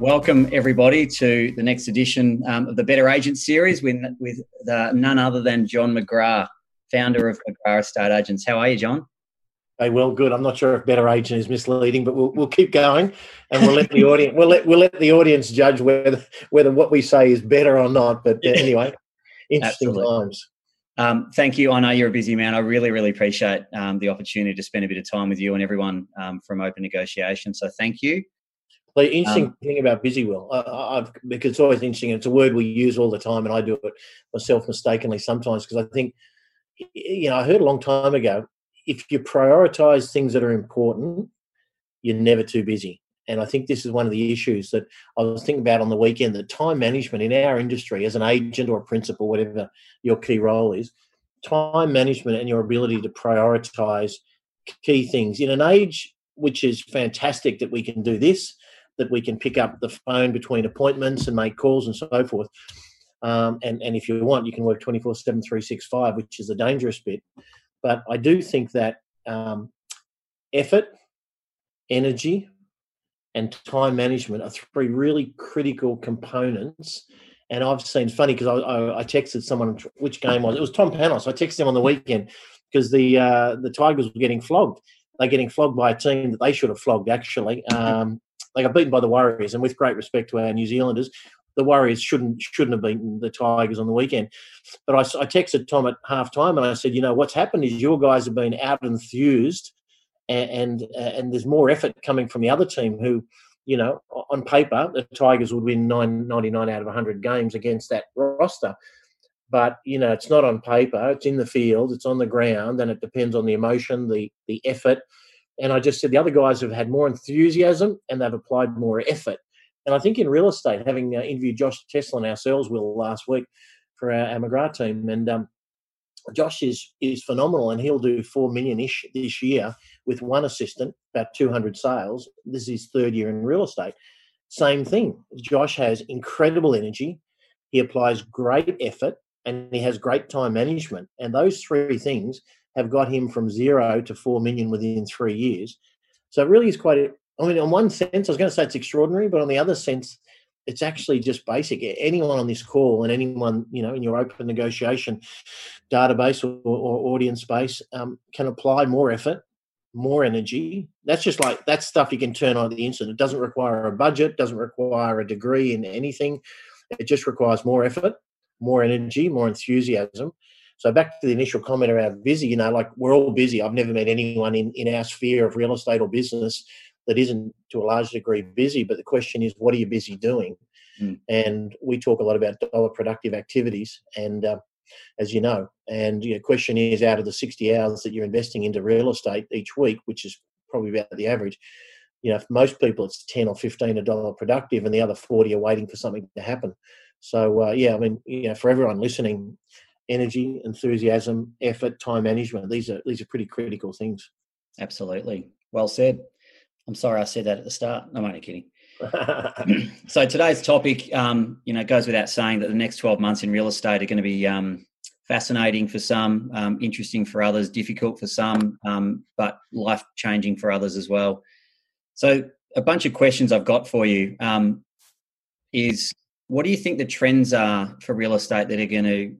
Welcome, everybody, to the next edition um, of the Better Agent series with, with the, none other than John McGrath, founder of McGrath Estate Agents. How are you, John? Hey, well, good. I'm not sure if better agent is misleading, but we'll, we'll keep going, and we'll let the audience we'll let we'll let the audience judge whether whether what we say is better or not. But uh, anyway, interesting Absolutely. times. Um, thank you. I know you're a busy man. I really, really appreciate um, the opportunity to spend a bit of time with you and everyone um, from Openn Negotiation. So thank you. The interesting um, thing about busy, Will, uh, I've, because it's always interesting. It's a word we use all the time, and I do it myself mistakenly sometimes because I think, you know, I heard a long time ago, if you prioritize things that are important, you're never too busy. And I think this is one of the issues that I was thinking about on the weekend. That time management in our industry, as an agent or a principal, whatever your key role is, time management and your ability to prioritize key things in an age which is fantastic that we can do this that we can pick up the phone between appointments and make calls and so forth. Um, and, and if you want, you can work 24 7, 365, which is the dangerous bit. But I do think that um, effort, energy, and time management are three really critical components. And I've seen funny because I, I, I, texted someone which game was it was Tom Panos. I texted him on the weekend because the uh, the Tigers were getting flogged. They're getting flogged by a team that they should have flogged actually. Um, they got beaten by the Warriors, and with great respect to our New Zealanders, the Warriors shouldn't shouldn't have beaten the Tigers on the weekend. But I, I texted Tom at half time and I said, you know, what's happened is your guys have been out enthused, and and, and there's more effort coming from the other team who. You know, on paper, the Tigers would win 99 out of 100 games against that roster but you know it's not on paper it's in the field it's on the ground and it depends on the emotion the the effort and I just said the other guys have had more enthusiasm and they've applied more effort. And I think in real estate, having uh, interviewed Josh Tesla and ourselves, Will, last week for our, our McGrath team, and um, Josh is is phenomenal, and he'll do four million ish this year with one assistant, about two hundred sales. This is his third year in real estate. Same thing. Josh has incredible energy. He applies great effort, and he has great time management. And those three things have got him from zero to four million within three years. So it really is quite. I mean, on one sense, I was going to say it's extraordinary, but on the other sense, it's actually just basic. Anyone on this call and anyone you know in your open negotiation database or, or audience space um, can apply more effort, more energy. That's just like that's stuff you can turn on at the instant. It doesn't require a budget, doesn't require a degree in anything. It just requires more effort, more energy, more enthusiasm, so back to the initial comment around busy, you know, like we're all busy. I've never met anyone in, in our sphere of real estate or business that isn't to a large degree busy. But the question is, what are you busy doing? Mm. And we talk a lot about dollar productive activities, and uh, as you know, and the question is, out of the 60 hours that you're investing into real estate each week, which is probably about the average, you know, for most people it's 10 or 15 a dollar productive, and the other 40 are waiting for something to happen. So uh, yeah, I mean, you know, for everyone listening, energy, enthusiasm, effort, time management. These are these are pretty critical things. Absolutely. Well said. I'm sorry I said that at the start. I'm only kidding. so today's topic, um, you know, goes without saying that the next 12 months in real estate are going to be um, fascinating for some, um, interesting for others, difficult for some, um, but life changing for others as well. So a bunch of questions I've got for you um, is what do you think the trends are for real estate that are going to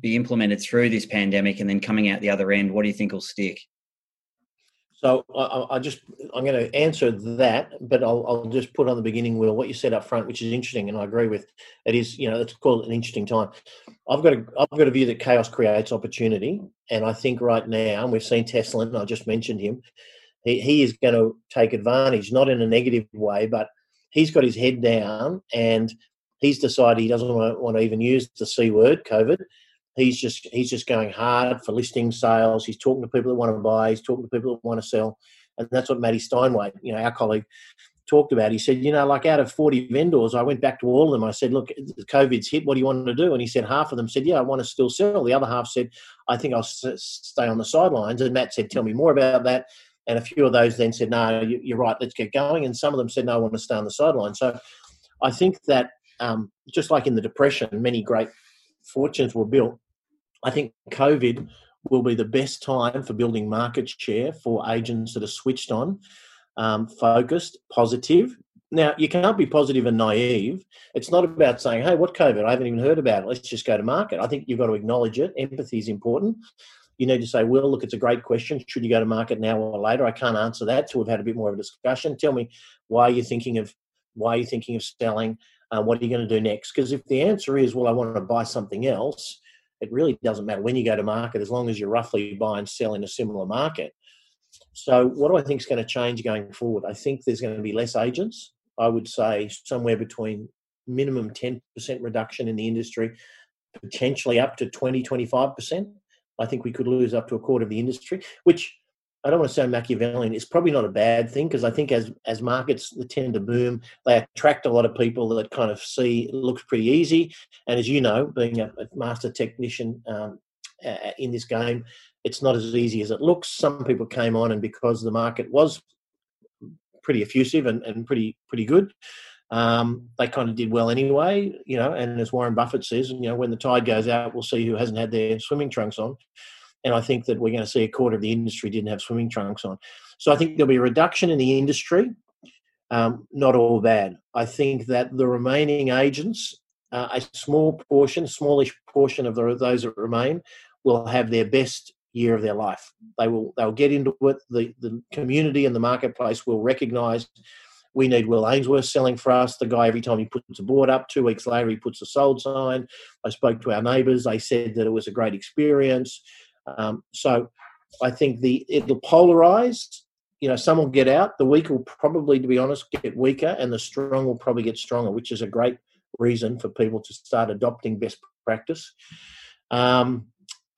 be implemented through this pandemic and then coming out the other end, what do you think will stick? So I, I just I'm going to answer that, but I'll, I'll just put on the beginning, Will, what you said up front, which is interesting, and I agree with. It is, you know, let's call it an interesting time. I've got a I've got a view that chaos creates opportunity, and I think right now, and we've seen Tesla, and I just mentioned him. He, he is going to take advantage, not in a negative way, but he's got his head down, and he's decided he doesn't want to, want to even use the c word, COVID he's just he's just going hard for listing sales. He's talking to people that want to buy. He's talking to people that want to sell, and that's what Matty Steinway, you know, our colleague, talked about. He said, you know, like out of forty vendors, I went back to all of them. I said, look, COVID's hit. What do you want to do? And he said, half of them said, yeah, I want to still sell. The other half said, I think I'll stay on the sidelines. And Matt said, tell me more about that. And a few of those then said, no, you're right, let's get going. And some of them said, no, I want to stay on the sidelines. So I think that um, just like in the Depression, many great fortunes were built. I think COVID will be the best time for building market share for agents that are switched on, um, focused, positive, Now, you can't be positive and naive. It's not about saying, hey, what COVID? I haven't even heard about it. Let's just go to market. I think you've got to acknowledge it. Empathy is important. You need to say, well, look, it's a great question. Should you go to market now or later? I can't answer that till we've had a bit more of a discussion. Tell me why you're thinking of why are you thinking of selling? Uh, what are you going to do next? Because if the answer is, well, I want to buy something else, it really doesn't matter when you go to market as long as you're roughly buy and sell in a similar market. So, what do I think is going to change going forward? I think there's going to be less agents. I would say somewhere between minimum 10% reduction in the industry, potentially up to 20, 25%. I think we could lose up to a quarter of the industry, which I don't want to sound Machiavellian. It's probably not a bad thing because I think as as markets tend to boom, they attract a lot of people that kind of see it looks pretty easy. And as you know, being a, master technician um, in this game, it's not as easy as it looks. Some people came on, and because the market was pretty effusive and, and pretty pretty good, um, they kind of did well anyway. You know, and as Warren Buffett says, you know, when the tide goes out, we'll see who hasn't had their swimming trunks on and I think that we're going to see a quarter of the industry didn't have swimming trunks on. So I think there'll be a reduction in the industry. Um, not all bad. I think that the remaining agents, uh, a small portion, smallish portion of the, those that remain, will have their best year of their life. They will they'll get into it. The the community and the marketplace will recognise we need Will Ainsworth selling for us. The guy every time he puts a board up, two weeks later he puts a sold sign. I spoke to our neighbours. They said that it was a great experience. Um, so I think the it'll polarize. You know, some will get out. The weak will probably, to be honest, get weaker, and the strong will probably get stronger, which is a great reason for people to start adopting best practice. Um,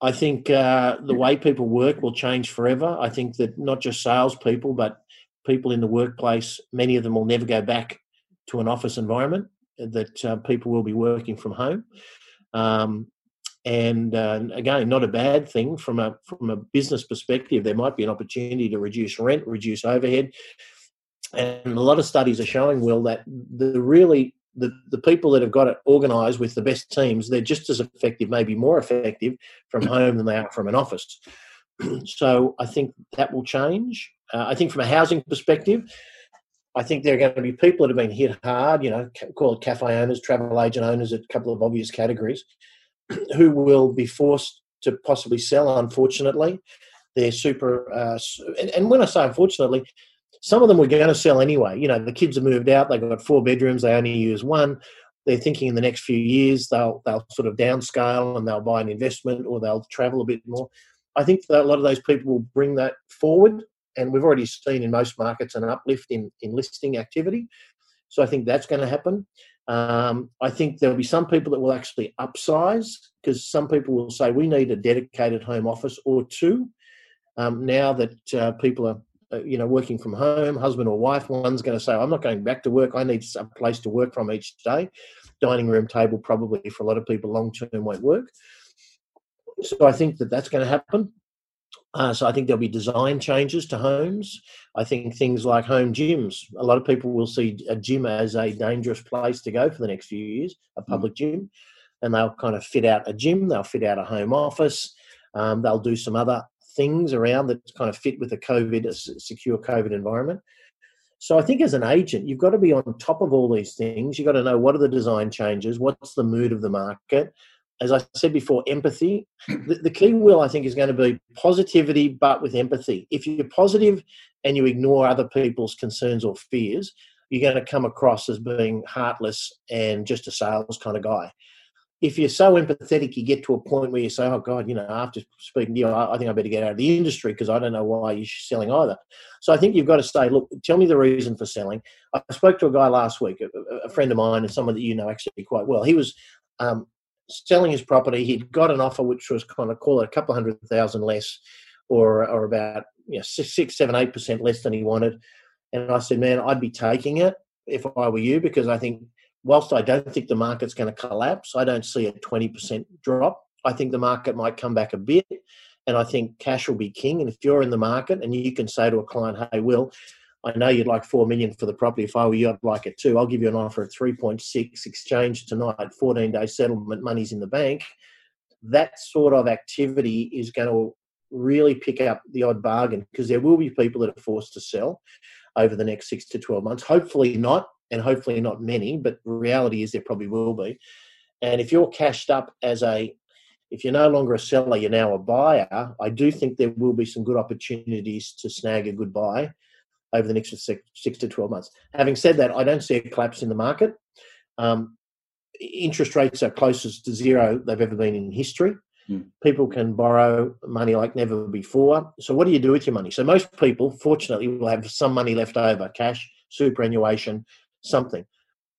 I think uh, the way people work will change forever. I think that not just salespeople, but people in the workplace, many of them will never go back to an office environment. That uh, people will be working from home. Um, and uh, again, not a bad thing from a from a business perspective. There might be an opportunity to reduce rent, reduce overhead, and a lot of studies are showing, Will, that the really the, the people that have got it organised with the best teams, they're just as effective, maybe more effective from home than they are from an office. so I think that will change. Uh, I think from a housing perspective, I think there are going to be people that have been hit hard, you know, call it cafe owners, travel agent owners, a couple of obvious categories who will be forced to possibly sell, unfortunately. They're super, uh, and, and when I say unfortunately, some of them were going to sell anyway. You know, the kids have moved out, they've got four bedrooms, they only use one. They're thinking in the next few years they'll they'll sort of downscale and they'll buy an investment or they'll travel a bit more. I think that a lot of those people will bring that forward, and we've already seen in most markets an uplift in, in listing activity. So I think that's going to happen. Um, I think there'll be some people that will actually upsize because some people will say we need a dedicated home office or two. Um, now that uh, people are, uh, you know, working from home, husband or wife, one's going to say, "I'm not going back to work. I need a place to work from each day." Dining room table probably for a lot of people long term won't work. So I think that that's going to happen. Uh, so I think there'll be design changes to homes. I think things like home gyms. A lot of people will see a gym as a dangerous place to go for the next few years, a mm. public mm. gym, and they'll kind of fit out a gym. They'll fit out a home office. Um, they'll do some other things around that kind of fit with a COVID, a secure COVID environment. So I think as an agent, you've got to be on top of all these things. You've got to know what are the design changes, what's the mood of the market, as I said before, empathy. The, the, key will, I think, is going to be positivity, but with empathy. If you're positive and you ignore other people's concerns or fears, you're going to come across as being heartless and just a sales kind of guy. If you're so empathetic, you get to a point where you say, "Oh God, you know, after speaking to you, I, I think I better get out of the industry because I don't know why you're selling either." So I think you've got to say, "Look, tell me the reason for selling." I spoke to a guy last week, a, a friend of mine, and someone that you know actually quite well. He was um, selling his property. He'd got an offer which was kind of call it a couple hundred thousand less, or or about you know, six, six, seven, eight percent less than he wanted. And I said, man, I'd be taking it if I were you because I think whilst I don't think the market's going to collapse, I don't see a twenty percent drop. I think the market might come back a bit, and I think cash will be king. And if you're in the market and you can say to a client, "Hey, Will," I know you'd like four million for the property. If I were you, I'd like it too. I'll give you an offer at three point six, exchange tonight, fourteen day settlement, money's in the bank. That sort of activity is going to really pick up the odd bargain because there will be people that are forced to sell over the next six to twelve months. Hopefully not and hopefully not many, but reality is there probably will be. And if you're cashed up as a, if you're no longer a seller, you're now a buyer, I do think there will be some good opportunities to snag a good buy over the next six, six to 12 months. Having said that, I don't see a collapse in the market. Um, interest rates are closest to zero they've ever been in history. Mm. People can borrow money like never before. So, what do you do with your money? So, most people, fortunately, will have some money left over cash, superannuation, something.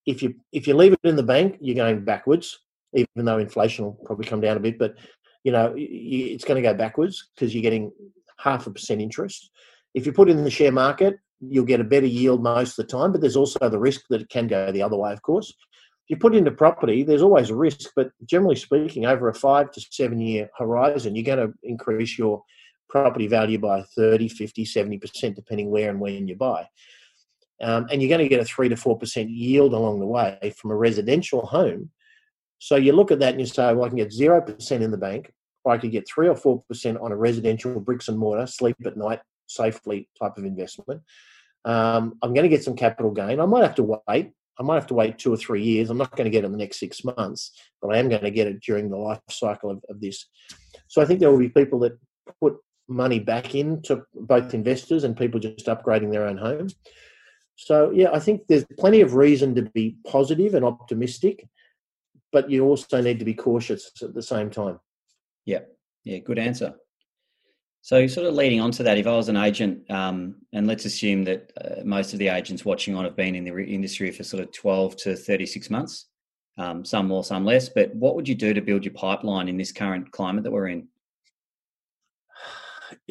If you if you leave it in the bank, you're going backwards. Even though inflation will probably come down a bit, but you know it's going to go backwards because you're getting half a percent interest. If you put it in the share market, you'll get a better yield most of the time, but there's also the risk that it can go the other way, of course. If you put into property, there's always a risk, but generally speaking, over a five to seven year horizon, you're going to increase your property value by 30, 50, 70%, depending where and when you buy. Um, and you're going to get a 3 to 4% yield along the way from a residential home. So you look at that and you say, well, I can get 0% in the bank, or I could get 3 or 4% on a residential bricks and mortar, sleep at night safely type of investment. Um, I'm going to get some capital gain. I might have to wait. I might have to wait two or three years. I'm not going to get it in the next six months, but I am going to get it during the life cycle of, of this. So I think there will be people that put money back into both investors and people just upgrading their own home. So yeah, I think there's plenty of reason to be positive and optimistic, but you also need to be cautious at the same time. Yeah, yeah, good answer. So, sort of leading on to that, if I was an agent, um, and let's assume that uh, most of the agents watching on have been in the industry for sort of 12 to 36 months, um, some more, some less, but what would you do to build your pipeline in this current climate that we're in?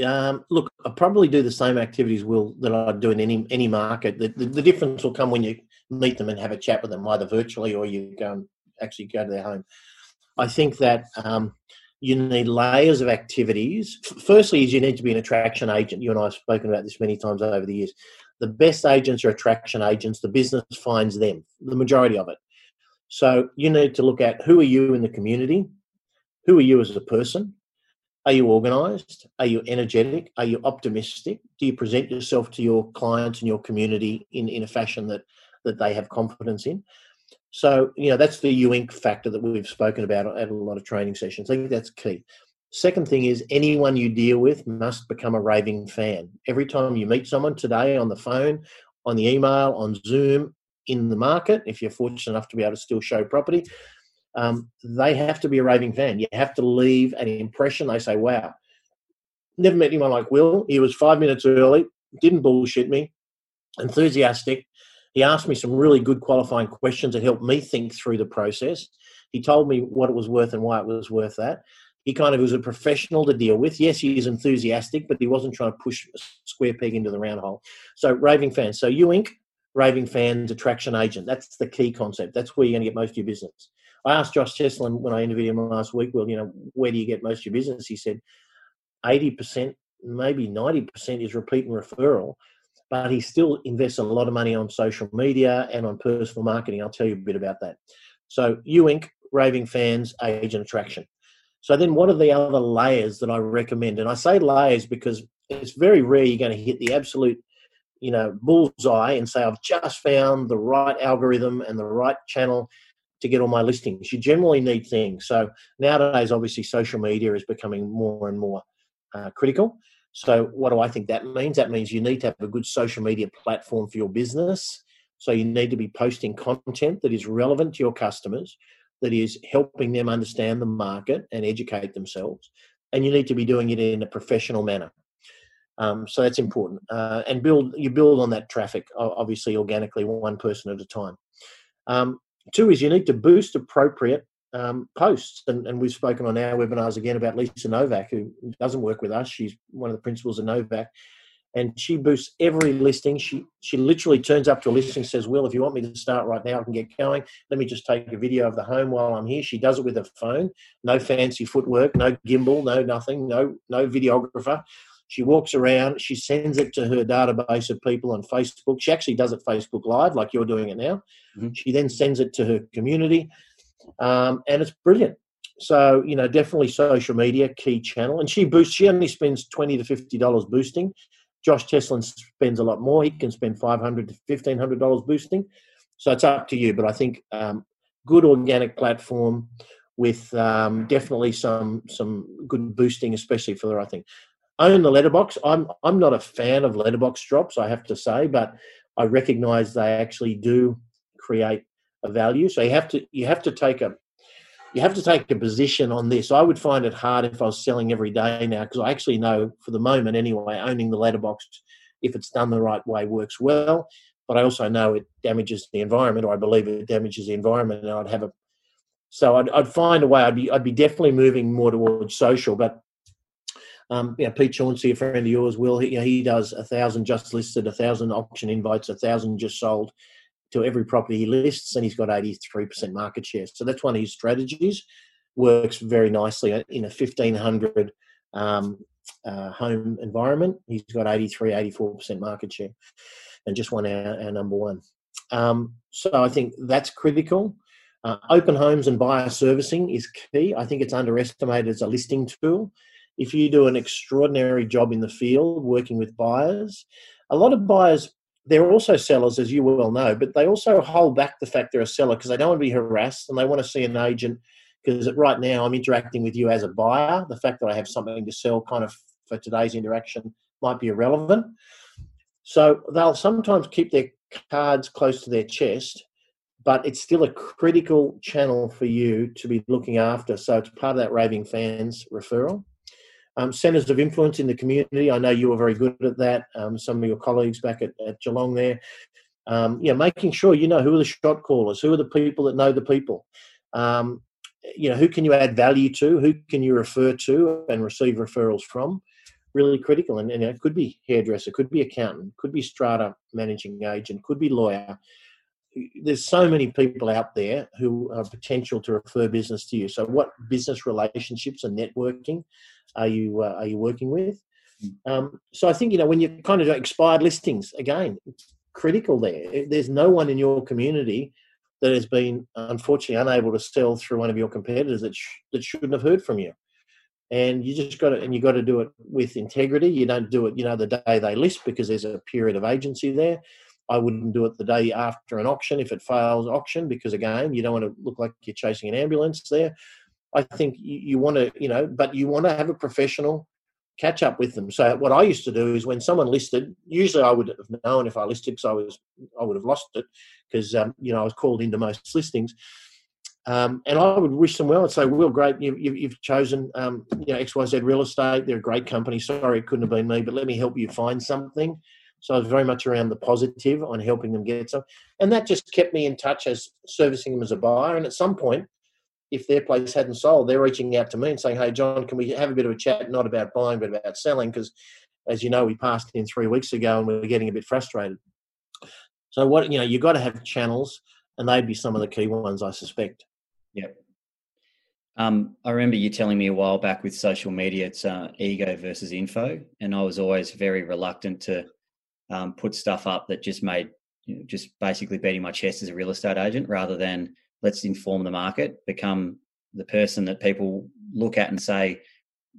Um, look, I probably do the same activities will that I do in any any market. The, the, the, difference will come when you meet them and have a chat with them, either virtually or you go and actually go to their home. I think that um, you need layers of activities. Firstly, is you need to be an attraction agent. You and I have spoken about this many times over the years. The best agents are attraction agents. The business finds them, the majority of it. So you need to look at who are you in the community? Who are you as a person? Are you organized? Are you energetic? Are you optimistic? Do you present yourself to your clients and your community in, in a fashion that, that they have confidence in? So, you know, that's the U Inc factor that we've spoken about at a lot of training sessions. I think that's key. Second thing is anyone you deal with must become a raving fan. Every time you meet someone today on the phone, on the email, on Zoom, in the market, if you're fortunate enough to be able to still show property, um, they have to be a raving fan. You have to leave an impression. They say, wow, never met anyone like Will. He was five minutes early, didn't bullshit me, enthusiastic, he asked me some really good qualifying questions that helped me think through the process. He told me what it was worth and why it was worth that. He kind of was a professional to deal with. Yes, he is enthusiastic, but he wasn't trying to push a square peg into the round hole. So, raving fans. So, you Inc., raving fans, attraction agent. That's the key concept. That's where you're going to get most of your business. I asked Josh Teslin when I interviewed him last week, well, you know, where do you get most of your business? He said 80%, maybe 90% is repeat and referral but he still invests a lot of money on social media and on personal marketing. I'll tell you a bit about that. So, U Inc., raving fans, agent attraction. So, then what are the other layers that I recommend? And I say layers because it's very rare you're going to hit the absolute you know bullseye and say i've just found the right algorithm and the right channel to get all my listings you generally need things so nowadays obviously social media is becoming more and more uh, critical so, what do I think that means? That means you need to have a good social media platform for your business. So, you need to be posting content that is relevant to your customers, that is helping them understand the market and educate themselves. And you need to be doing it in a professional manner. Um, so that's important. Uh, and build you build on that traffic, obviously organically, one person at a time. Um, two is you need to boost appropriate um, posts. And, and, we've spoken on our webinars again about Lisa Novak, who doesn't work with us. She's one of the principals of Novak. And she boosts every listing. She she literally turns up to a listing, says, "Well, if you want me to start right now, I can get going. Let me just take a video of the home while I'm here." She does it with her phone, no fancy footwork, no gimbal, no nothing, no no videographer. She walks around. She sends it to her database of people on Facebook. She actually does it Facebook Live, like you're doing it now. Mm-hmm. She then sends it to her community um, and it's brilliant. So you know, definitely social media key channel, and she boosts. She only spends twenty to fifty dollars boosting. Josh Teslin spends a lot more. He can spend five hundred to fifteen hundred dollars boosting. So it's up to you. But I think um, good organic platform with um, definitely some some good boosting, especially for the right thing. Own the letterbox. I'm I'm not a fan of letterbox drops, I have to say, but I recognise they actually do create a value. So you have to you have to take a you have to take a position on this. I would find it hard if I was selling every day now because I actually know for the moment anyway, owning the letterbox, if it's done the right way, works well. But I also know it damages the environment, or I believe it damages the environment, and I'd have a so I'd, I'd find a way. I'd be I'd be definitely moving more towards social, but um, you know, Pete Chauncey, a friend of yours, will he, you know, he does a thousand just listed, a thousand auction invites, a thousand just sold to every property he lists, and he's got 83% market share. So that's one of his strategies. Works very nicely in a 1500 um, uh, home environment. He's got 83, 84% market share, and just won our, our number one. Um, so I think that's critical. Uh, open homes and buyer servicing is key. I think it's underestimated as a listing tool. If you do an extraordinary job in the field working with buyers, a lot of buyers they're also sellers, as you well know, but they also hold back the fact they're a seller because they don't want to be harassed and they want to see an agent. Because right now I'm interacting with you as a buyer. The fact that I have something to sell, kind of for today's interaction, might be irrelevant. So they'll sometimes keep their cards close to their chest, but it's still a critical channel for you to be looking after. So it's part of that raving fans referral. Um, centres of influence in the community. I know you were very good at that. Um, some of your colleagues back at, at Geelong there. Um, know, making sure you know who are the shot callers, who are the people that know the people. Um, you know, who can you add value to? Who can you refer to and receive referrals from? Really critical. And, and it could be hairdresser, could be accountant, could be strata managing agent, could be lawyer. There's so many people out there who are potential to refer business to you. So, what business relationships and networking are you uh, are you working with? Hmm. Um, so I think you know when you kind of expired listings again, critical there. There's no one in your community that has been unfortunately unable to sell through one of your competitors that sh- that shouldn't have heard from you. And you just got to and you got to do it with integrity. You don't do it, you know, the day they list because there's a period of agency there. I wouldn't do it the day after an auction if it fails auction because again, you don't want to look like you're chasing an ambulance there. I think you, you want to, you know, but you want to have a professional catch up with them. So what I used to do is when someone listed, usually I would have known if I listed because I was I would have lost it because um, you know I was called into most listings. Um, and I would wish them well and say, "Well, great, you, you, chosen um, you know X Y Z Real Estate. They're a great company. Sorry, it couldn't have been me, but let me help you find something." So I was very much around the positive on helping them get some, and that just kept me in touch as servicing them as a buyer. And at some point, if their place hadn't sold, they're reaching out to me and saying, "Hey, John, can we have a bit of a chat, not about buying, but about selling?" Because, as you know, we passed in three weeks ago, and we're getting a bit frustrated. So, what you know, you've got to have channels, and they'd be some of the key ones, I suspect. Yep. Um, I remember you telling me a while back with social media, it's uh, ego versus info, and I was always very reluctant to um, put stuff up that just made, you know, just basically beating my chest as a real estate agent, rather than let's inform the market, become the person that people look at and say,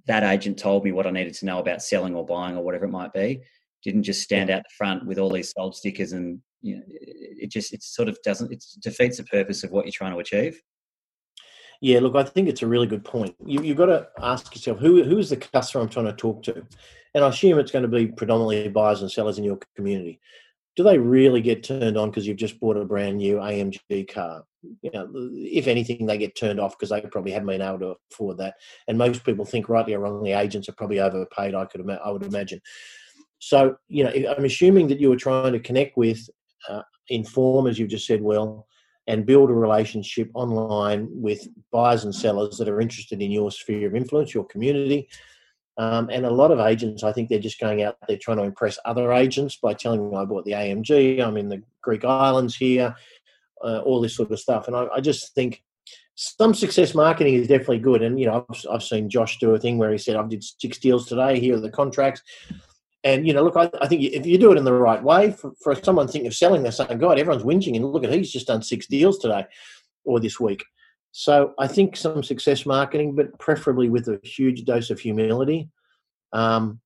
that agent told me what I needed to know about selling or buying or whatever it might be. Didn't just stand out the front with all these sold stickers and you know, it just it sort of doesn't it defeats the purpose of what you're trying to achieve. Yeah, look, I think it's a really good point. You, you've got to ask yourself who who is the customer I'm trying to talk to, and I assume it's going to be predominantly buyers and sellers in your community do they really get turned on because you've just bought a brand new AMG car? You know, if anything, they get turned off because they probably haven't been able to afford that. And most people think, rightly or wrongly, agents are probably overpaid. I could, I would imagine. So, you know, I'm assuming that you were trying to connect with, uh, inform, as you've just said, well, and build a relationship online with buyers and sellers that are interested in your sphere of influence, your community, um, and a lot of agents, I think they're just going out there trying to impress other agents by telling them I bought the AMG, I'm in the Greek islands here, uh, all this sort of stuff. And I, I, just think some success marketing is definitely good. And, you know, I've, I've, seen Josh do a thing where he said, I did six deals today, here are the contracts. And, you know, look, I, I think if you do it in the right way, for, for someone thinking of selling, they're saying, God, everyone's whinging. And look at, he's just done six deals today or this week. So I think some success marketing, but preferably with a huge dose of humility. Um,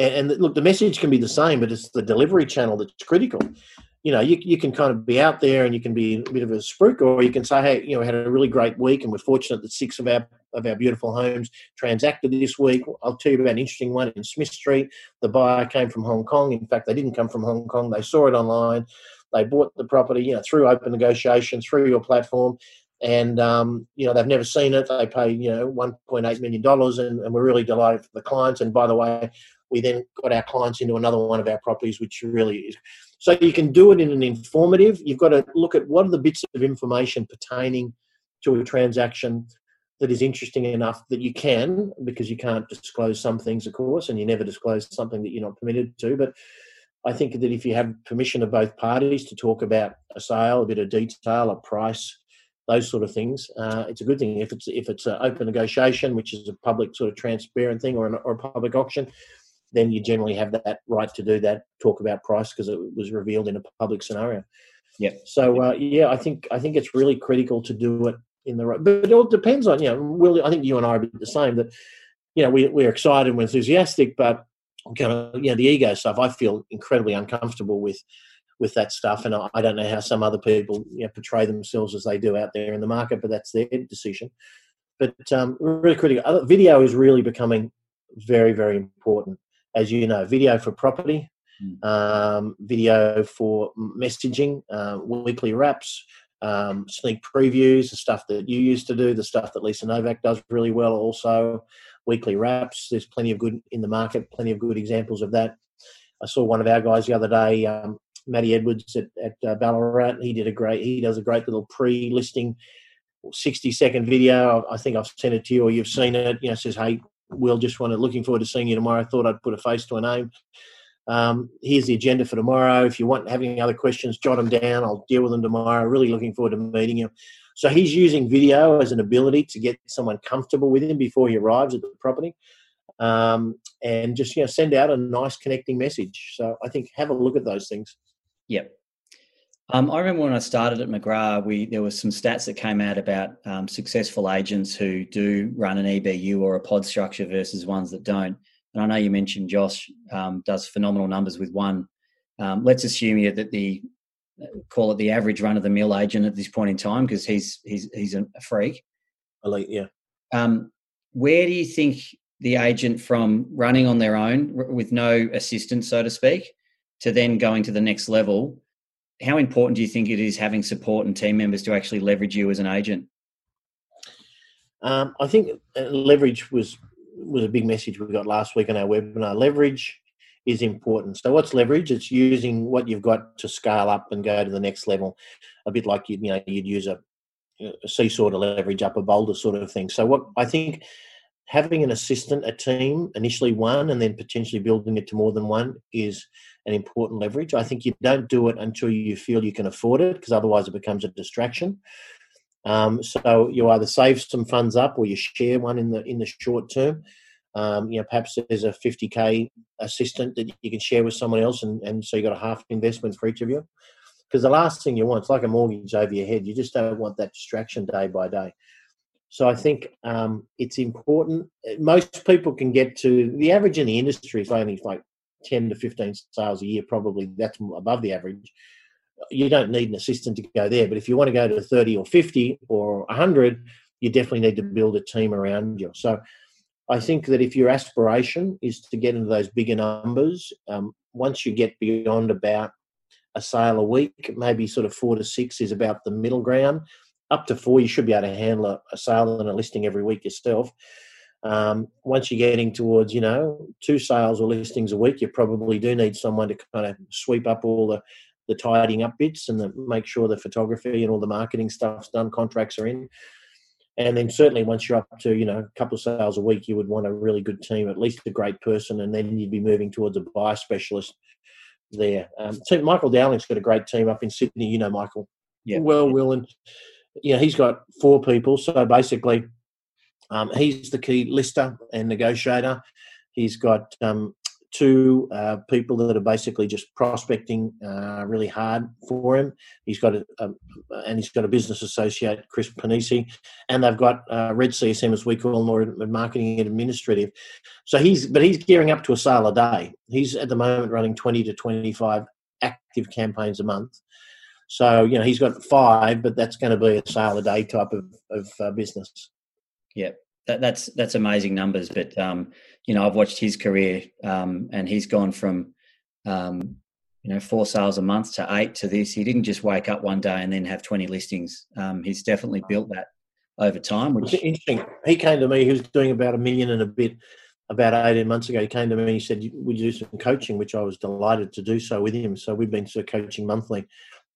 and, and, look, the message can be the same, but it's the delivery channel that's critical. you know, you, you can kind of be out there and you can be a bit of a spruik, or you can say, hey, you know, we had a really great week and we're fortunate that six of our of our beautiful homes transacted this week. I'll tell you about an interesting one in Smith Street. The buyer came from Hong Kong. In fact, they didn't come from Hong Kong. They saw it online. They bought the property, you know, through open negotiation, through your platform, and um, you know they've never seen it. They pay you know 1.8 million dollars, and, and we're really delighted for the clients. And by the way, we then got our clients into another one of our properties, which really is so you can do it in an informative. You've got to look at what are the bits of information pertaining to a transaction that is interesting enough that you can, because you can't disclose some things, of course, and you never disclose something that you're not permitted to. But I think that if you have permission of both parties to talk about a sale, a bit of detail, a price, those sort of things, uh, it's a good thing. If it's if it's an open negotiation, which is a public sort of transparent thing, or, an, or a public auction, then you generally have that right to do that, talk about price because it was revealed in a public scenario. Yeah. So uh, yeah, I think I think it's really critical to do it in the right. But it all depends on you know. Will I think you and I are the same that you know we we're excited and we're enthusiastic, but kind of you know the ego stuff. I feel incredibly uncomfortable with with that stuff, and I, I don't know how some other people you know, portray themselves as they do out there in the market, but that's their decision. But um, really critical. Video is really becoming very very important as you know, video for property, mm. um, video for messaging, uh, weekly wraps, um, sneak previews, the stuff that you used to do, the stuff that Lisa Novak does really well also, weekly wraps. There's plenty of good in the market, plenty of good examples of that. I saw one of our guys the other day, um, Matty Edwards at, at uh, Ballarat. He did a great, he does a great little pre-listing 60 second video. I think I've sent it to you or you've seen it. You know, says, hey, Will, just wanted looking forward to seeing you tomorrow. I thought I'd put a face to a name. Um, here's the agenda for tomorrow. If you want have any other questions, jot them down. I'll deal with them tomorrow. Really looking forward to meeting you. So he's using video as an ability to get someone comfortable with him before he arrives at the property, um, and just you know send out a nice connecting message. So I think have a look at those things. Yep. Um, I remember when I started at McGrath, we there was some stats that came out about um, successful agents who do run an EBU or a pod structure versus ones that don't. And I know you mentioned Josh um, does phenomenal numbers with one. Um, let's assume here that the call it the average run of the mill agent at this point in time because he's he's he's a freak. Elite, yeah. Um, where do you think the agent from running on their own with no assistance, so to speak, to then going to the next level? how important do you think it is having support and team members to actually leverage you as an agent? Um, I think uh, leverage was was a big message we got last week on our webinar. Leverage is important. So, what's leverage? It's using what you've got to scale up and go to the next level. A bit like you, you know, you'd use a, a seesaw to leverage up a boulder, sort of thing. So, what I think having an assistant, a team, initially one, and then potentially building it to more than one is an important leverage. I think you don't do it until you feel you can afford it, because otherwise it becomes a distraction. Um, so you either save some funds up or you share one in the in the short term. Um, you know, perhaps there's a 50k assistant that you can share with someone else, and, and so you got a half investment for each of you. Because the last thing you want, it's like a mortgage over your head. You just don't want that distraction day by day. So I think um, it's important. Most people can get to the average in the industry is only like 10 to 15 sales a year, probably that's above the average. You don't need an assistant to go there, but if you want to go to 30 or 50 or 100, you definitely need to build a team around you. So I think that if your aspiration is to get into those bigger numbers, um, once you get beyond about a sale a week, maybe sort of four to six is about the middle ground. Up to four, you should be able to handle a, a sale and a listing every week yourself. Um, once you're getting towards, you know, two sales or listings a week, you probably do need someone to kind of sweep up all the, the tidying up bits and the, make sure the photography and all the marketing stuff's done, contracts are in. And then certainly once you're up to, you know, a couple of sales a week, you would want a really good team, at least a great person, and then you'd be moving towards a buyer specialist there. Um, so Michael Dowling's got a great team up in Sydney. You know Michael. Yeah. Well, Will, and you know, he's got four people. So basically um, he's the key lister and negotiator. He's got um, two uh, people that are basically just prospecting uh, really hard for him. He's got a, a, and he's got a business associate, Chris Panisi, and they've got uh, Red CSM as we call them, or marketing and administrative. So he's but he's gearing up to a sale a day. He's at the moment running twenty to twenty five active campaigns a month. So you know he's got five, but that's going to be a sale a day type of of uh, business. Yeah, that, that's that's amazing numbers. But um, you know, I've watched his career, um, and he's gone from um, you know four sales a month to eight to this. He didn't just wake up one day and then have twenty listings. Um, he's definitely built that over time. Which it's interesting. He came to me. He was doing about a million and a bit about 18 months ago. He came to me and he said, Would you do some coaching? Which I was delighted to do so with him. So we've been sort of coaching monthly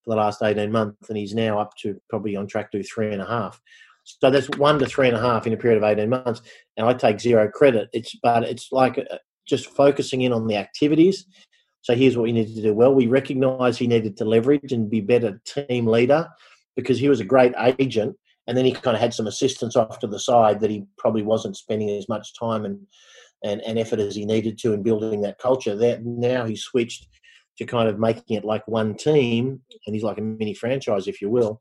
for the last 18 months, and he's now up to probably on track to three and a half. So that's one to three and a half in a period of 18 months. And I take zero credit. It's but it's like uh, just focusing in on the activities. So here's what we need to do. Well, we recognise he needed to leverage and be better team leader because he was a great agent, and then he kind of had some assistance off to the side that he probably wasn't spending as much time and and, and effort as he needed to in building that culture. That now he switched to kind of making it like one team, and he's like a mini franchise, if you will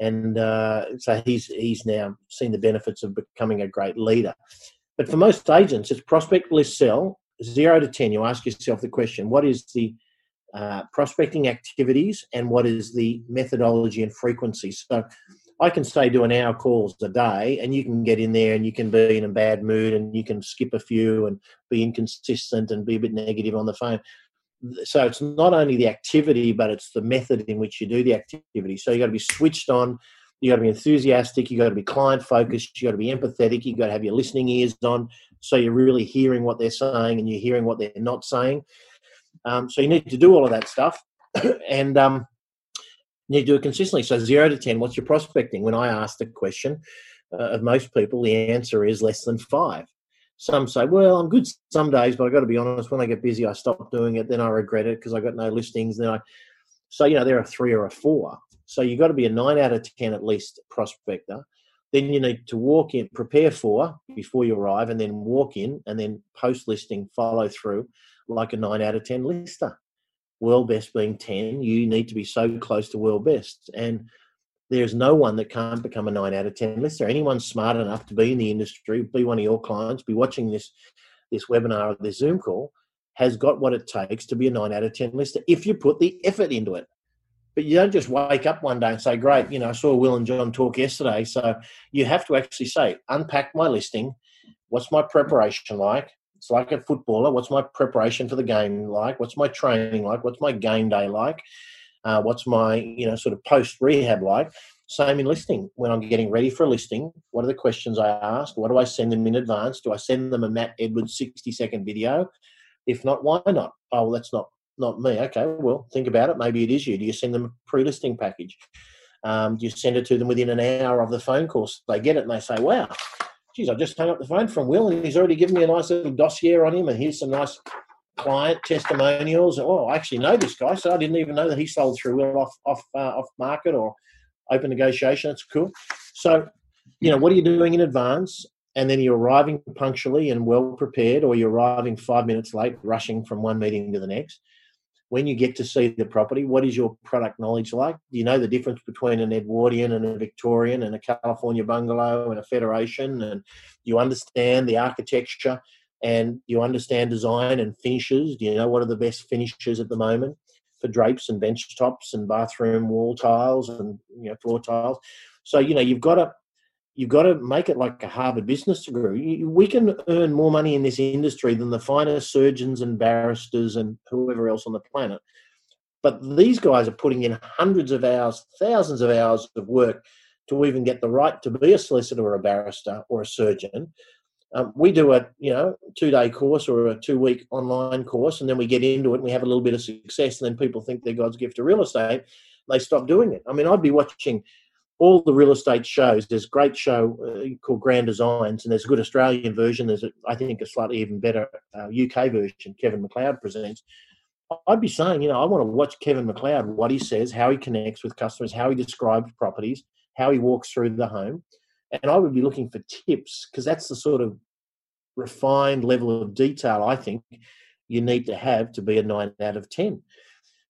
and uh, so he's he's now seen the benefits of becoming a great leader. But for most agents, it's prospect list sell zero to ten. You ask yourself the question: What is the uh, prospecting activities and what is the methodology and frequency? So I can say do an hour calls a day, and you can get in there and you can be in a bad mood and you can skip a few and be inconsistent and be a bit negative on the phone so it's not only the activity, but it's the method in which you do the activity. So you got to be switched on. You got to be enthusiastic. You got to be client focused. You got to be empathetic. You got to have your listening ears on, so you're really hearing what they're saying and you're hearing what they're not saying. Um, so you need to do all of that stuff, and um, you need to do it consistently. So zero to ten, what's your prospecting? When I ask the question uh, of most people, the answer is less than five. Some say, well, I'm good some days, but I've got to be honest, when I get busy, I stop doing it. Then I regret it because I got no listings. Then I, so, you know, there are three or a four. So you've got to be a nine out of 10 at least prospector. Then you need to walk in, prepare for before you arrive, and then walk in and then post listing, follow through like a nine out of 10 lister. World best being 10, you need to be so close to world best. And there's no one that can't become a nine out of 10 lister. Anyone smart enough to be in the industry, be one of your clients, be watching this, this webinar or this Zoom call, has got what it takes to be a nine out of 10 lister if you put the effort into it. But you don't just wake up one day and say, Great, you know, I saw Will and John talk yesterday. So you have to actually say, Unpack my listing. What's my preparation like? It's like a footballer. What's my preparation for the game like? What's my training like? What's my game day like? Uh, what's my you know sort of post rehab like? Same in listing. When I'm getting ready for a listing, what are the questions I ask? What do I send them in advance? Do I send them a Matt Edwards 60 second video? If not, why not? Oh, well, that's not not me. Okay, well, think about it. Maybe it is you. Do you send them a pre-listing package? Um, do you send it to them within an hour of the phone call? So they get it and they say, "Wow, geez, I just hung up the phone from Will and he's already given me a nice little dossier on him, and here's some nice client testimonials. Oh, I actually know this guy, so I didn't even know that he sold through Will off off uh, off market or open negotiation. That's cool. So, you know, what are you doing in advance? And then you're arriving punctually and well prepared, or you're arriving five minutes late, rushing from one meeting to the next. When you get to see the property, what is your product knowledge like? Do you know the difference between an Edwardian and a Victorian and a California bungalow and a Federation? And you understand the architecture and you understand design and finishes. Do you know what are the best finishes at the moment for drapes and bench tops and bathroom wall tiles and you know floor tiles? So you know you've got to you've got to make it like a Harvard Business degree. We can earn more money in this industry than the finest surgeons and barristers and whoever else on the planet. But these guys are putting in hundreds of hours, thousands of hours of work to even get the right to be a solicitor or a barrister or a surgeon um, we do a you know two day course or a two week online course, and then we get into it and we have a little bit of success, and then people think they're God's gift to real estate. They stop doing it. I mean, I'd be watching all the real estate shows. There's a great show uh, called Grand Designs, and there's a good Australian version. There's, a, I think, a slightly even better uh, UK version. Kevin McCloud presents. I'd be saying, you know, I want to watch Kevin McCloud, what he says, how he connects with customers, how he describes properties, how he walks through the home and I would be looking for tips because that's the sort of refined level of detail I think you need to have to be a nine out of 10.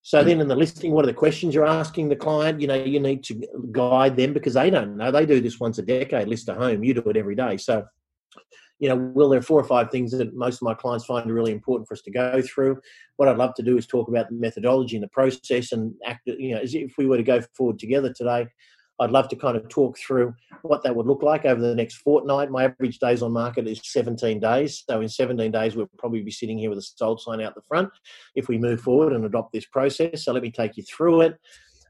So mm. then in the listing, what are the questions you're asking the client? You know, you need to guide them because they don't know. They do this once a decade, list a home. You do it every day. So you know, well, there are four or five things that most of my clients find really important for us to go through. What I'd love to do is talk about the methodology and the process and act, you know, as if we were to go forward together today. I'd love to kind of talk through what that would look like over the next fortnight. My average days on market is 17 days. So in 17 days, we'll probably be sitting here with a sold sign out the front if we move forward and adopt this process. So let me take you through it.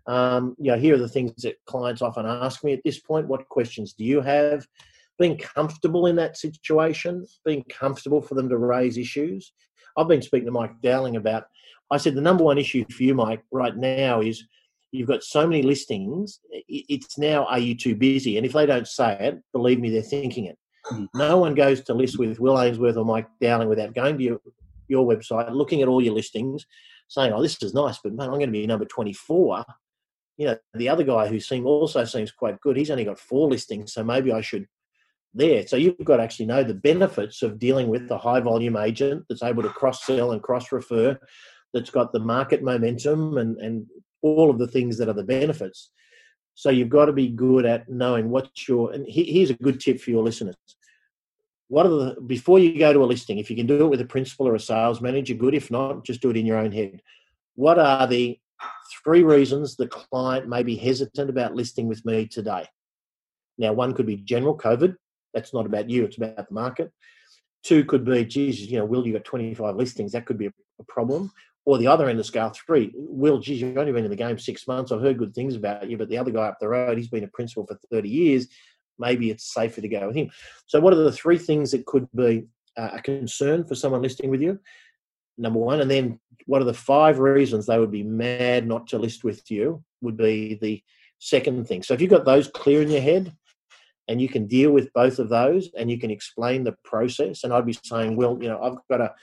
Um, you know, here are the things that clients often ask me at this point. What questions do you have? being comfortable in that situation, being comfortable for them to raise issues. I've been speaking to Mike Dowling about, I said, the number one issue for you, Mike, right now is you've got so many listings. It's now, are you too busy? And if they don't say it, believe me, they're thinking it. Mm. No one goes to list with Will Ainsworth or Mike Dowling without going to your, your website, looking at all your listings, saying, oh, this is nice, but man, I'm going to be number 24 you know, the other guy who seem also seems quite good, he's only got four listings, so maybe I should there. So you've got to actually know the benefits of dealing with the high volume agent that's able to cross sell and cross refer, that's got the market momentum and, and all of the things that are the benefits. So you've got to be good at knowing what's your, and here's a good tip for your listeners. What are the, before you go to a listing, if you can do it with a principal or a sales manager, good. If not, just do it in your own head. What are the three reasons the client may be hesitant about listing with me today? Now, one could be general COVID, that's not about you, it's about the market. Two could be, Jesus, you know, Will, you got 25 listings, that could be a problem. Or the other end of scale three, Will, geez, you've only been in the game six months. I've heard good things about you, but the other guy up the road, he's been a principal for 30 years. Maybe it's safer to go with him. So, what are the three things that could be uh, a concern for someone listing with you? Number one, and then what are the five reasons they would be mad not to list with you? Would be the second thing. So, if you've got those clear in your head, and you can deal with both of those and you can explain the process. And I'd be saying, well, you know, I've got a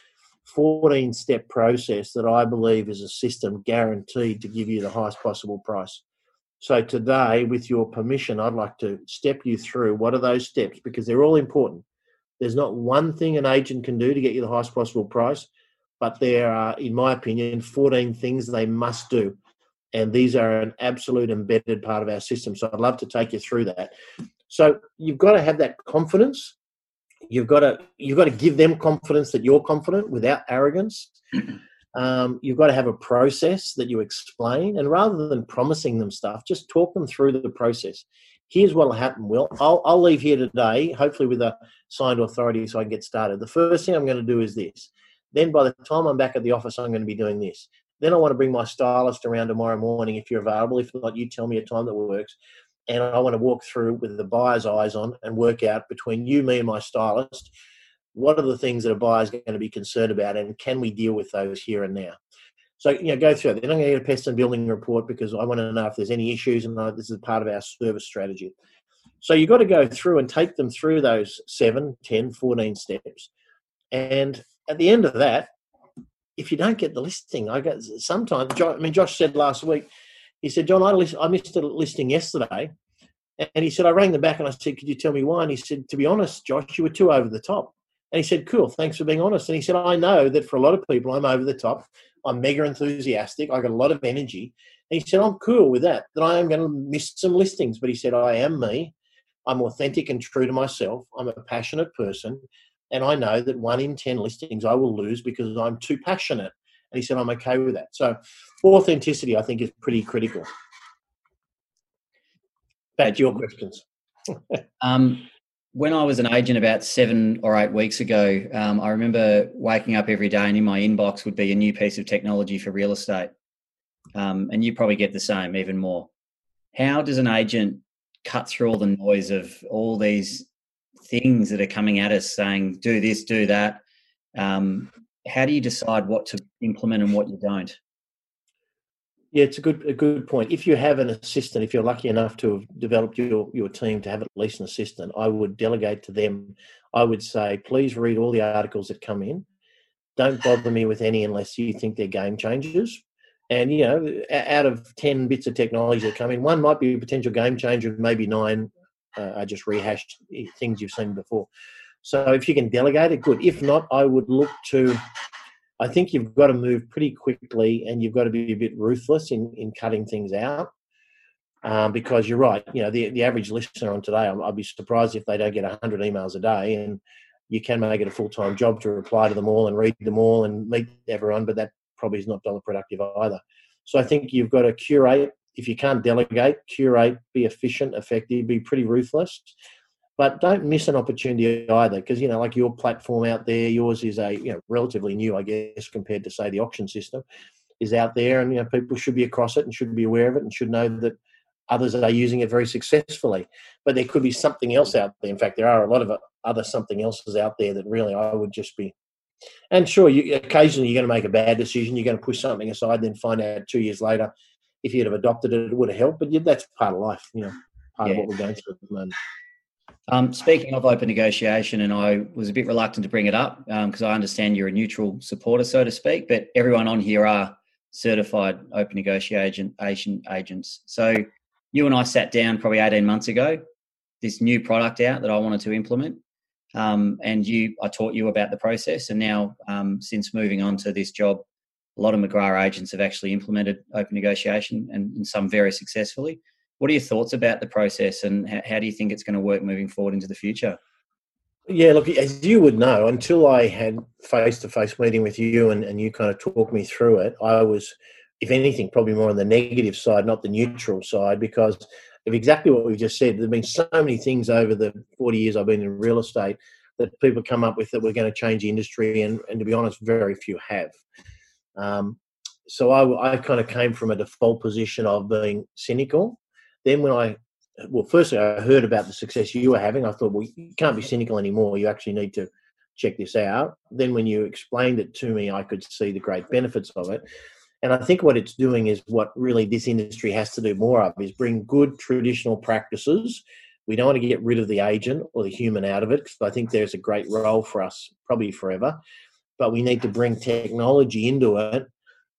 14 step process that I believe is a system guaranteed to give you the highest possible price. So today, with your permission, I'd like to step you through what are those steps because they're all important. There's not one thing an agent can do to get you the highest possible price, but there are, in my opinion, 14 things they must do. And these are an absolute embedded part of our system. So I'd love to take you through that. So you've got to have that confidence. You've got to you've got to give them confidence that you're confident without arrogance. Um, you've got to have a process that you explain, and rather than promising them stuff, just talk them through the process. Here's what'll happen. Will I'll, I'll leave here today, hopefully with a signed authority, so I can get started. The first thing I'm going to do is this. Then by the time I'm back at the office, I'm going to be doing this. Then I want to bring my stylist around tomorrow morning if you're available. If not, you tell me a time that works and I want to walk through with the buyer's eyes on and work out between you, me, and my stylist what are the things that a buyer's going to be concerned about, and can we deal with those here and now? So you know, go through it. Then I'm going to get a pest and building report because I want to know if there's any issues, and this is part of our service strategy. So you've got to go through and take them through those 7, 10, 14 steps. And at the end of that, if you don't get the listing, I get sometimes. I mean, Josh said last week he said, John, I, list, I missed a listing yesterday. And he said, I rang them back and I said, Could you tell me why? And he said, To be honest, Josh, you were too over the top. And he said, Cool, thanks for being honest. And he said, I know that for a lot of people, I'm over the top. I'm mega enthusiastic. I got a lot of energy. And he said, I'm cool with that, that I am going to miss some listings. But he said, I am me. I'm authentic and true to myself. I'm a passionate person. And I know that one in 10 listings I will lose because I'm too passionate. And he said, I'm okay with that. So authenticity, I think, is pretty critical. To your questions. um, when I was an agent about seven or eight weeks ago, um, I remember waking up every day and in my inbox would be a new piece of technology for real estate. Um, and you probably get the same, even more. How does an agent cut through all the noise of all these things that are coming at us saying, do this, do that? Um, how do you decide what to implement and what you don't? Yeah, it's a good a good point. If you have an assistant, if you're lucky enough to have developed your, your team to have at least an assistant, I would delegate to them. I would say, please read all the articles that come in. Don't bother me with any unless you think they're game changers. And you know, out of ten bits of technology that come in, one might be a potential game changer. Maybe nine uh, are just rehashed things you've seen before. So if you can delegate it, good. If not, I would look to. I think you've got to move pretty quickly, and you've got to be a bit ruthless in in cutting things out. um, because you're right. You know, the the average listener on today, I'd be surprised if they don't get 100 emails a day, and you can make it a full time job to reply to them all and read them all and meet everyone, but that probably is not dollar productive either. So I think you've got to curate. If you can't delegate, curate, be efficient, effective, be pretty ruthless, but don't miss an opportunity either. Because you know, like your platform out there, yours is a you know relatively new, I guess, compared to say the auction system is out there, and you know people should be across it and should be aware of it and should know that others are using it very successfully. But there could be something else out there. In fact, there are a lot of other something else's out there that really I would just be. And sure, you, occasionally you're going to make a bad decision. You're going to push something aside, then find out two years later if you'd have adopted it, it would have helped. But that's part of life, you know, part yeah. of what we're going through at the moment. Um, speaking of Openn Negotiation, and I was a bit reluctant to bring it up because um, I understand you're a neutral supporter, so to speak, but everyone on here are certified Openn Negotiation agents. So you and I sat down probably 18 months ago, this new product out that I wanted to implement. Um, and you, I taught you about the process. And now, um, since moving on to this job, a lot of McGrath agents have actually implemented Openn Negotiation and, and some very successfully. What are your thoughts about the process and how, do you think it's going to work moving forward into the future? Yeah, look, as you would know, until I had face to face meeting with you and, and you kind of talked me through it, I was if anything, probably more on the negative side, not the neutral side, because of exactly what we just said. There have been so many things over the 40 years I've been in real estate that people come up with that we're going to change the industry, and, and to be honest, very few have. Um, so I, I kind of came from a default position of being cynical. Then when I, well, firstly, I heard about the success you were having. I thought, well, you can't be cynical anymore. You actually need to check this out. Then when you explained it to me, I could see the great benefits of it. And I think what it's doing is what really this industry has to do more of is bring good traditional practices. We don't want to get rid of the agent or the human out of it because I think there's a great role for us probably forever. But we need to bring technology into it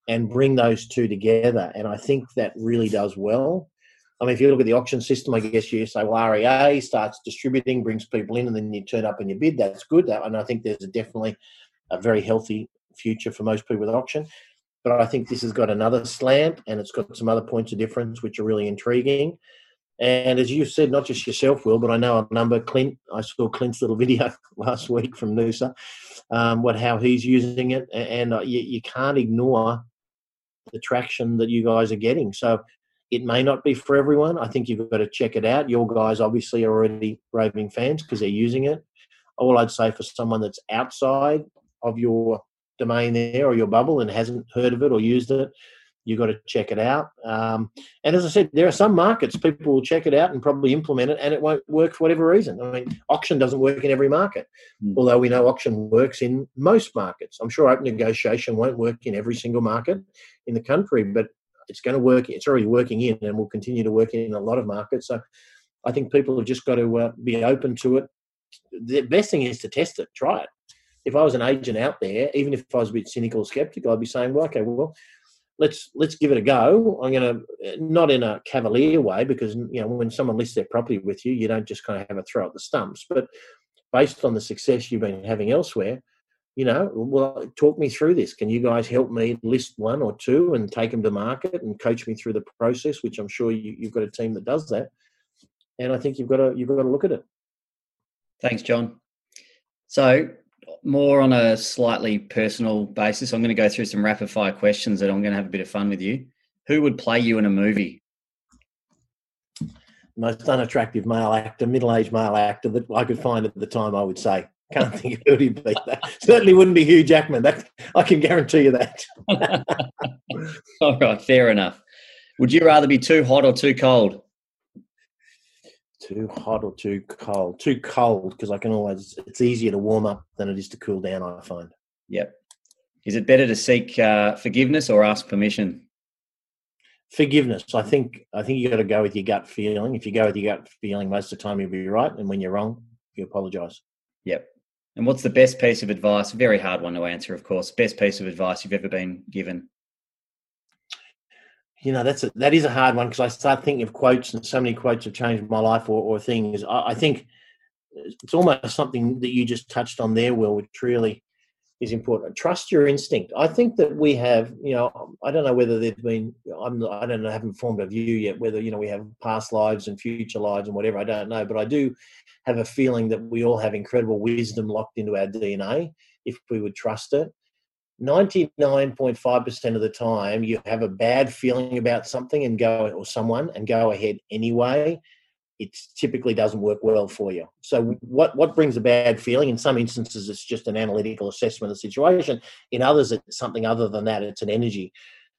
and bring those two together. And I think that really does well. I mean, if you look at the auction system, I guess you say, well, REA starts distributing, brings people in, and then you turn up and you bid. That's good. And I think there's definitely a very healthy future for most people with auction but I think this has got another slant and it's got some other points of difference which are really intriguing. And as you said, not just yourself, Will, but I know a number. Clint, I saw Clint's little video last week from Noosa, um, what how he's using it, and uh, you, you can't ignore the traction that you guys are getting. So it may not be for everyone. I think you've got to check it out. Your guys obviously are already raving fans because they're using it. All I'd say for someone that's outside of your domain there or your bubble and hasn't heard of it or used it, you've got to check it out. Um, and as I said, there are some markets people will check it out and probably implement it, and it won't work for whatever reason. I mean, auction doesn't work in every market, mm. although we know auction works in most markets. I'm sure Openn Negotiation won't work in every single market in the country, but it's going to work. It's already working in, and will continue to work in a lot of markets. So, I think people have just got to uh, be open to it. The best thing is to test it, try it if I was an agent out there, even if I was a bit cynical skeptical, I'd be saying, well, okay, well, let's let's give it a go. I'm going to not in a cavalier way because you know when someone lists their property with you, you don't just kind of have a throw at the stumps, but based on the success you've been having elsewhere, you know, well, talk me through this. Can you guys help me list one or two and take them to market and coach me through the process? Which I'm sure you, you've got a team that does that, and I think you've got to you've got to look at it. Thanks, John. So more on a slightly personal basis, I'm going to go through some rapid fire questions that I'm going to have a bit of fun with you. Who would play you in a movie? Most unattractive male actor, middle aged male actor that I could find at the time, I would say. Can't think of who would be that. Certainly wouldn't be Hugh Jackman. That I can guarantee you that. All right, fair enough. Would you rather be too hot or too cold? too hot or too cold? Too cold because I can always. It's easier to warm up than it is to cool down. I find. Yep. Is it better to seek uh, forgiveness or ask permission? Forgiveness. I think. I think you got to go with your gut feeling. If you go with your gut feeling, most of the time you'll be right, and when you're wrong, you apologise. Yep. And what's the best piece of advice? Very hard one to answer, of course. Best piece of advice you've ever been given? you know that's a, that is a hard one because I start thinking of quotes and so many quotes have changed my life or, or things. I, I, think it's almost something that you just touched on there, Will, which really is important. Trust your instinct. I think that we have, you know, I don't know whether there's been, I'm, I don't know, I haven't formed a view yet whether, you know, we have past lives and future lives and whatever. I don't know, but I do have a feeling that we all have incredible wisdom locked into our DNA if we would trust it. 99.5% of the time, you have a bad feeling about something and go, or someone and go ahead anyway it typically doesn't work well for you. So what what brings a bad feeling? In some instances, it's just an analytical assessment of the situation. In others, it's something other than that. It's an energy.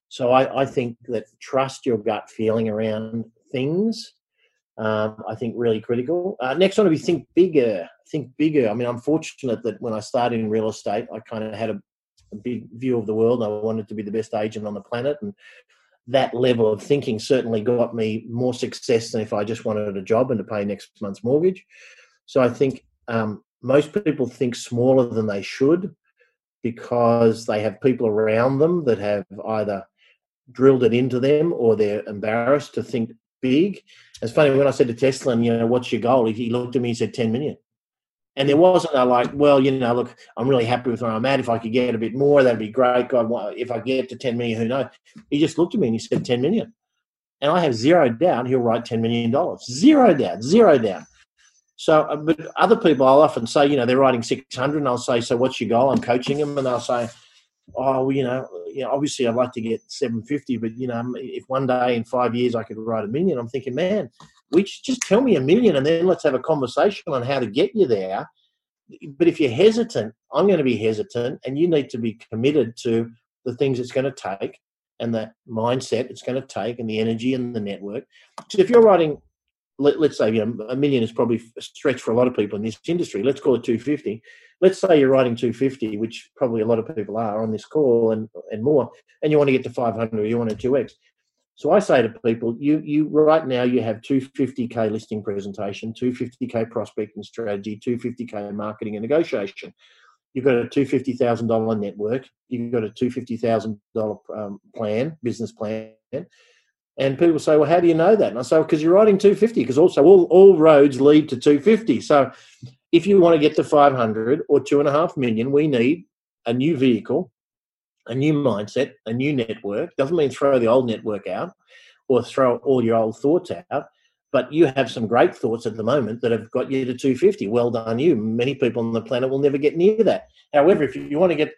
So I, I think that trust your gut feeling around things. Um, I think really critical. Uh, next one would be think bigger. Think bigger. I mean, I'm fortunate that when I started in real estate, I kind of had a, a big view of the world. I wanted to be the best agent on the planet, and that level of thinking certainly got me more success than if I just wanted a job and to pay next month's mortgage. So I think um, most people think smaller than they should because they have people around them that have either drilled it into them or they're embarrassed to think big. It's funny when I said to Tesla, you know, what's your goal? He looked at me and said 10 million. And there wasn't a like, well, you know, look, I'm really happy with where I'm at. If I could get a bit more, that'd be great. God, if I get to 10 million, who knows? He just looked at me and he said 10 million. And I have zero doubt he'll write $10 million. Zero doubt, zero doubt. So, uh, but other people, I'll often say, you know, they're writing 600 and I'll say, so what's your goal? I'm coaching them and they'll say, oh, you know, you know, obviously I'd like to get 750, but, you know, if one day in five years I could write a million, I'm thinking, man, which just tell me a million and then let's have a conversation on how to get you there. But if you're hesitant, I'm going to be hesitant, and you need to be committed to the things it's going to take and the mindset it's going to take and the energy and the network. So if you're writing, let, us say you know, a million is probably a stretch for a lot of people in this industry. Let's call it 250. Let's say you're writing 250, which probably a lot of people are on this call and, and more, and you want to get to 500 or you want to 2x. So I say to people, you you right now you have 250k listing presentation, 250k prospecting strategy, 250k marketing and negotiation. You've got a two fifty thousand dollar network. You've got a two fifty thousand dollar um, plan, business plan. And people say, well, how do you know that? And I say, because well, you're riding 250, because also all, all roads lead to 250. So if you want to get to 500 or two and a half million, we need a new vehicle a new mindset, a new network. Doesn't mean throw the old network out or throw all your old thoughts out, but you have some great thoughts at the moment that have got you to 250. Well done, you. Many people on the planet will never get near that. However, if you want to get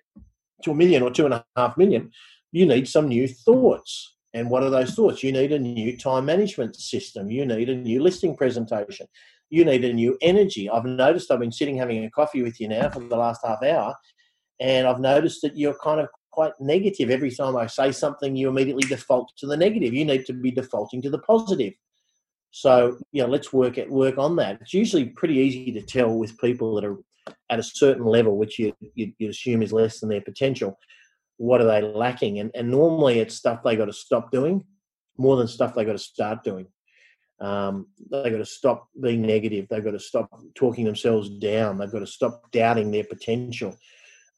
to a million or two and a half million, you need some new thoughts. And what are those thoughts? You need a new time management system. You need a new listing presentation. You need a new energy. I've noticed I've been sitting having a coffee with you now for the last half hour, and I've noticed that you're kind of quite negative. Every time I say something, you immediately default to the negative. You need to be defaulting to the positive. So, know, let's work at work on that. It's usually pretty easy to tell with people that are at a certain level, which you, you, you assume is less than their potential. What are they lacking? And, and normally it's stuff they got to stop doing more than stuff they got to start doing. Um, they've got to stop being negative. They've got to stop talking themselves down. They've got to stop doubting their potential.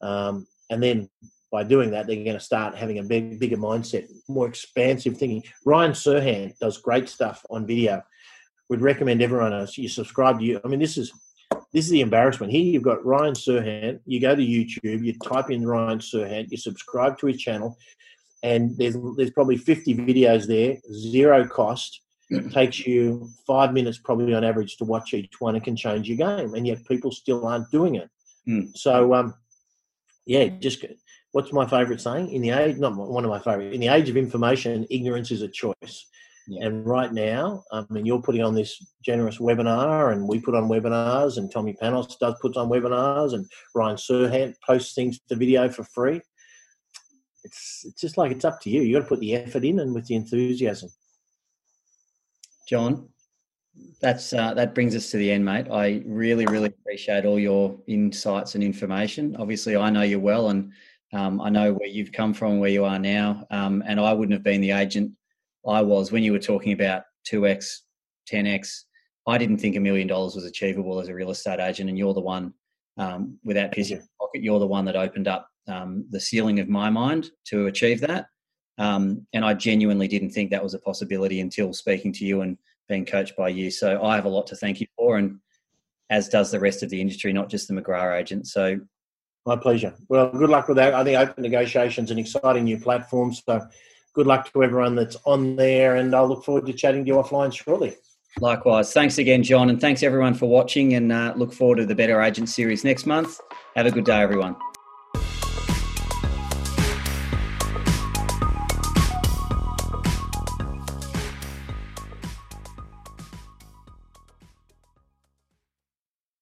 Um, and then by doing that, they're going to start having a big, bigger mindset, more expansive thinking. Ryan Serhant does great stuff on video. We'd recommend everyone else you subscribe to you. I mean, this is this is the embarrassment. Here you've got Ryan Serhant. You go to YouTube, you type in Ryan Serhant, you subscribe to his channel, and there's there's probably 50 videos there, zero cost. It takes you five minutes probably on average to watch each one. It can change your game, and yet people still aren't doing it. Mm. So, um, yeah, just what's my favourite saying? In the age, not one of my favourite, in the age of information, ignorance is a choice. Yeah. And right now, I mean, you're putting on this generous webinar, and we put on webinars, and Tommy Panos does puts on webinars, and Ryan Serhant posts things to video for free. It's it's just like it's up to you. You got to put the effort in and with the enthusiasm. John, that's uh, that brings us to the end, mate. I really, really appreciate all your insights and information. Obviously, I know you well, and um, I know where you've come from, where you are now, um, and I wouldn't have been the agent I was when you were talking about 2x, 10x. I didn't think a million dollars was achievable as a real estate agent, and you're the one um, without pissing pocket. You're the one that opened up um, the ceiling of my mind to achieve that. Um, and I genuinely didn't think that was a possibility until speaking to you and being coached by you. So I have a lot to thank you for, and as does the rest of the industry, not just the McGrath agent. So My pleasure. Well, good luck with that. I think Openn Negotiations an exciting new platform. So good luck to everyone that's on there, and I'll look forward to chatting to you offline shortly. Likewise. Thanks again, John, and thanks everyone for watching. And uh, look forward to the Better Agent series next month. Have a good day, everyone.